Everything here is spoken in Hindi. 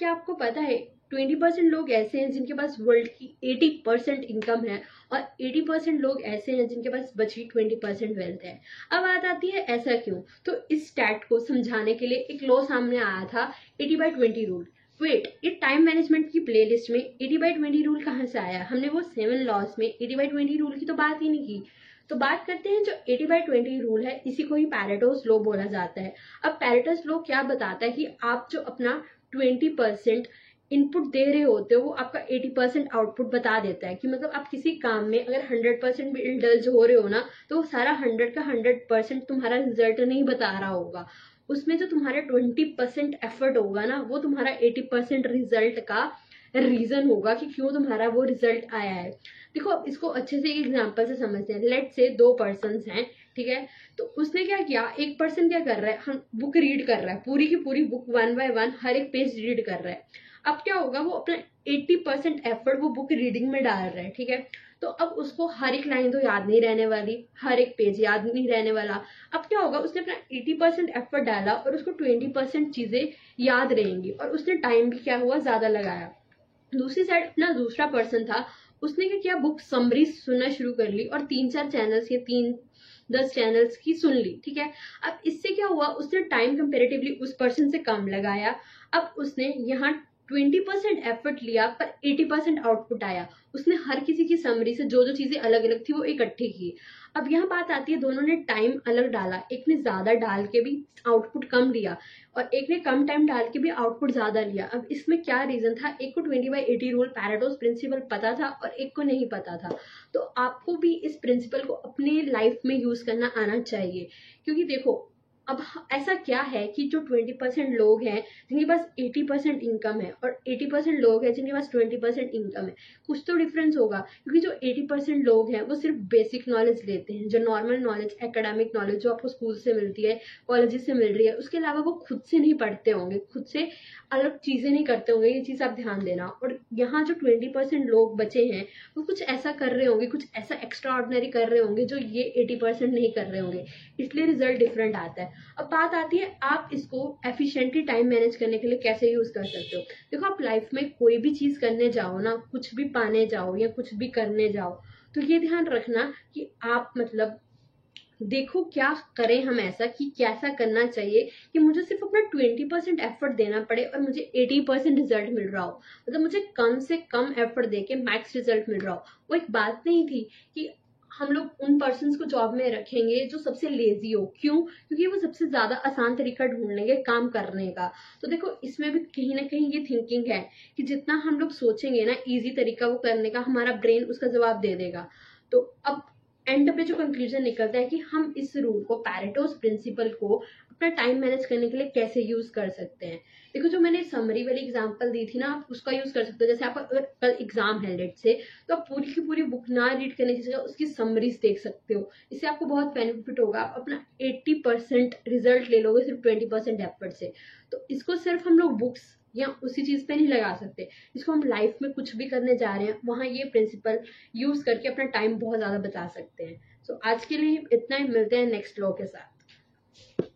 क्या आपको पता है ट्वेंटी परसेंट लोग ऐसे हैं जिनके पास वर्ल्ड की एटी परसेंट इनकम है और एटी परसेंट लोग ऐसे हैं जिनके पास बची ट्वेंटी परसेंट वेल्थ है। अब बात आती है, ऐसा क्यों? तो इस स्टैट को समझाने के लिए एक लॉ सामने आया था eighty by twenty rule wait ये टाइम मैनेजमेंट की प्लेलिस्ट में एटी बाई ट्वेंटी रूल कहाँ से आया? हमने वो सेवन लॉस में एटी बाई ट्वेंटी रूल की तो बात ही नहीं की। तो बात करते हैं, जो एटी बाई ट्वेंटी रूल है, इसी को ही पैरेटोस लो बोला जाता है। अब पैरेटोस लो क्या बताता है कि आप जो अपना ट्वेंटी परसेंट इनपुट दे रहे होते हो, वो आपका एटी परसेंट आउटपुट बता देता है कि मतलब आप किसी काम में अगर 100 परसेंट भी इंडल्ज हो रहे हो ना तो वो सारा 100 का 100 परसेंट तुम्हारा रिज़ल्ट नहीं बता रहा होगा। उसमें जो तुम्हारा 20 परसेंट एफर्ट होगा ना, वो तुम्हारा एटी परसेंट रिज़ल्ट का रीजन होगा कि क्यों तुम्हारा वो रिज़ल्ट आया है। देखो अब इसको अच्छे से एक एग्ज़ाम्पल से समझते हैं। लेट से दो पर्सन हैं, ठीक है? तो उसने क्या किया? एक पर्सन क्या कर रहा है? हम बुक रीड कर रहा है। पूरी की पूरी बुक वन बाय वन हर एक पेज रीड कर रहा है। अब क्या होगा? वो अपना 80 परसेंट एफर्ट वो बुक रीडिंग में डाल रहा है, ठीक है? तो अब उसको हर एक लाइन तो याद नहीं रहने वाली, हर एक पेज याद नहीं रहने वाला। अब क्या होगा? उसने अपना 80 परसेंट एफर्ट डाला और उसको 20 परसेंट चीज़ें याद रहेंगी और उसने टाइम भी क्या हुआ? ज़्यादा लगाया। दूसरी साइड अपना दूसरा पर्सन था, उसने क्या किया? बुक समरी सुनना शुरू कर ली और तीन चार चैनल्स या तीन दस चैनल्स की सुन ली, ठीक है? अब इससे क्या हुआ? उसने टाइम कंपेरेटिवली उस पर्सन से कम लगाया। अब उसने यहाँ ट्वेंटी परसेंट एफर्ट लिया, पर एटी परसेंट आउटपुट आया। उसने हर किसी की समरी से जो जो चीज़ें अलग अलग थी, वो इकट्ठी की। अब यहाँ बात आती है, दोनों ने टाइम अलग डाला। एक ने ज़्यादा डाल के भी आउटपुट कम लिया और एक ने कम टाइम डाल के भी आउटपुट ज़्यादा लिया। अब इसमें क्या रीजन था? एक को twenty by eighty rule Pareto's principle पता था और एक को नहीं पता था। तो आपको भी इस प्रिंसिपल को अपने लाइफ में यूज़ करना आना चाहिए। क्योंकि देखो अब ऐसा क्या है कि जो ट्वेंटी परसेंट लोग हैं, जिनके पास एटी परसेंट इनकम है और एटी परसेंट लोग हैं जिनके पास ट्वेंटी परसेंट इनकम है, कुछ तो डिफरेंस होगा, क्योंकि जो एटी परसेंट लोग हैं, वो सिर्फ़ बेसिक नॉलेज लेते हैं, जो नॉर्मल नॉलेज एकेडमिक नॉलेज जो आपको स्कूल से मिलती है कॉलेज से मिल रही है, उसके अलावा वो खुद से नहीं पढ़ते होंगे, खुद से अलग चीज़ें नहीं करते होंगे, ये चीज़ आप ध्यान देना। और यहाँ जो ट्वेंटी परसेंट लोग बचे हैं, वो कुछ ऐसा कर रहे होंगे, कुछ ऐसा एक्स्ट्रा ऑर्डनरी कर रहे होंगे, जो ये एटी परसेंट नहीं कर रहे होंगे, इसलिए रिज़ल्ट डिफरेंट आता है। अब बात आती है आप इसको एफिशिएंटली टाइम मैनेज करने के लिए कैसे यूज़ कर सकते हो? देखो, आप लाइफ में कोई भी चीज़ करने जाओ ना, कुछ भी पाने जाओ या कुछ भी करने जाओ तो ये ध्यान रखना कि आप मतलब देखो क्या करें हम ऐसा कि कैसा करना चाहिए कि मुझे सिर्फ़ अपना ट्वेंटी परसेंट एफर्ट देना पड़े और मुझे एटी परसेंट रिज़ल्ट मिल रहा हो। मतलब मुझे कम से कम एफर्ट देके मैक्स रिज़ल्ट मिल रहा हो। वो एक बात नहीं थी कि हम लोग उन पर्सन को जॉब में रखेंगे जो सबसे लेजी हो। क्यों? क्योंकि वो सबसे ज़्यादा आसान तरीका ढूंढ लेंगे काम करने का। तो देखो, इसमें भी कहीं ना कहीं ये थिंकिंग है कि जितना हम लोग सोचेंगे ना इजी तरीका वो करने का, हमारा ब्रेन उसका जवाब दे देगा। तो अब एंड पे जो कंक्लूजन निकलता है कि हम इस रूल को पैरेटोस प्रिंसिपल को अपना टाइम मैनेज करने के लिए कैसे यूज़ कर सकते हैं? देखो जो मैंने समरी वाली एग्जांपल दी थी ना आप उसका यूज़ कर सकते हो। जैसे आप कल एग्ज़ाम है लेट से तो आप पूरी की पूरी बुक ना रीड करने की जगह उसकी समरीज देख सकते हो। इससे आपको बहुत बेनिफिट होगा। आप अपना 80 परसेंट रिज़ल्ट ले लोगे सिर्फ़ 20 परसेंट एफर्ट से। तो इसको सिर्फ़ हम लोग बुक्स या उसी चीज़ पे नहीं लगा सकते। इसको हम लाइफ में कुछ भी करने जा रहे हैं वहाँ ये प्रिंसिपल यूज़ करके अपना टाइम बहुत ज़्यादा बचा सकते हैं। सो so, आज के लिए इतना ही। मिलते हैं नेक्स्ट लॉ के साथ।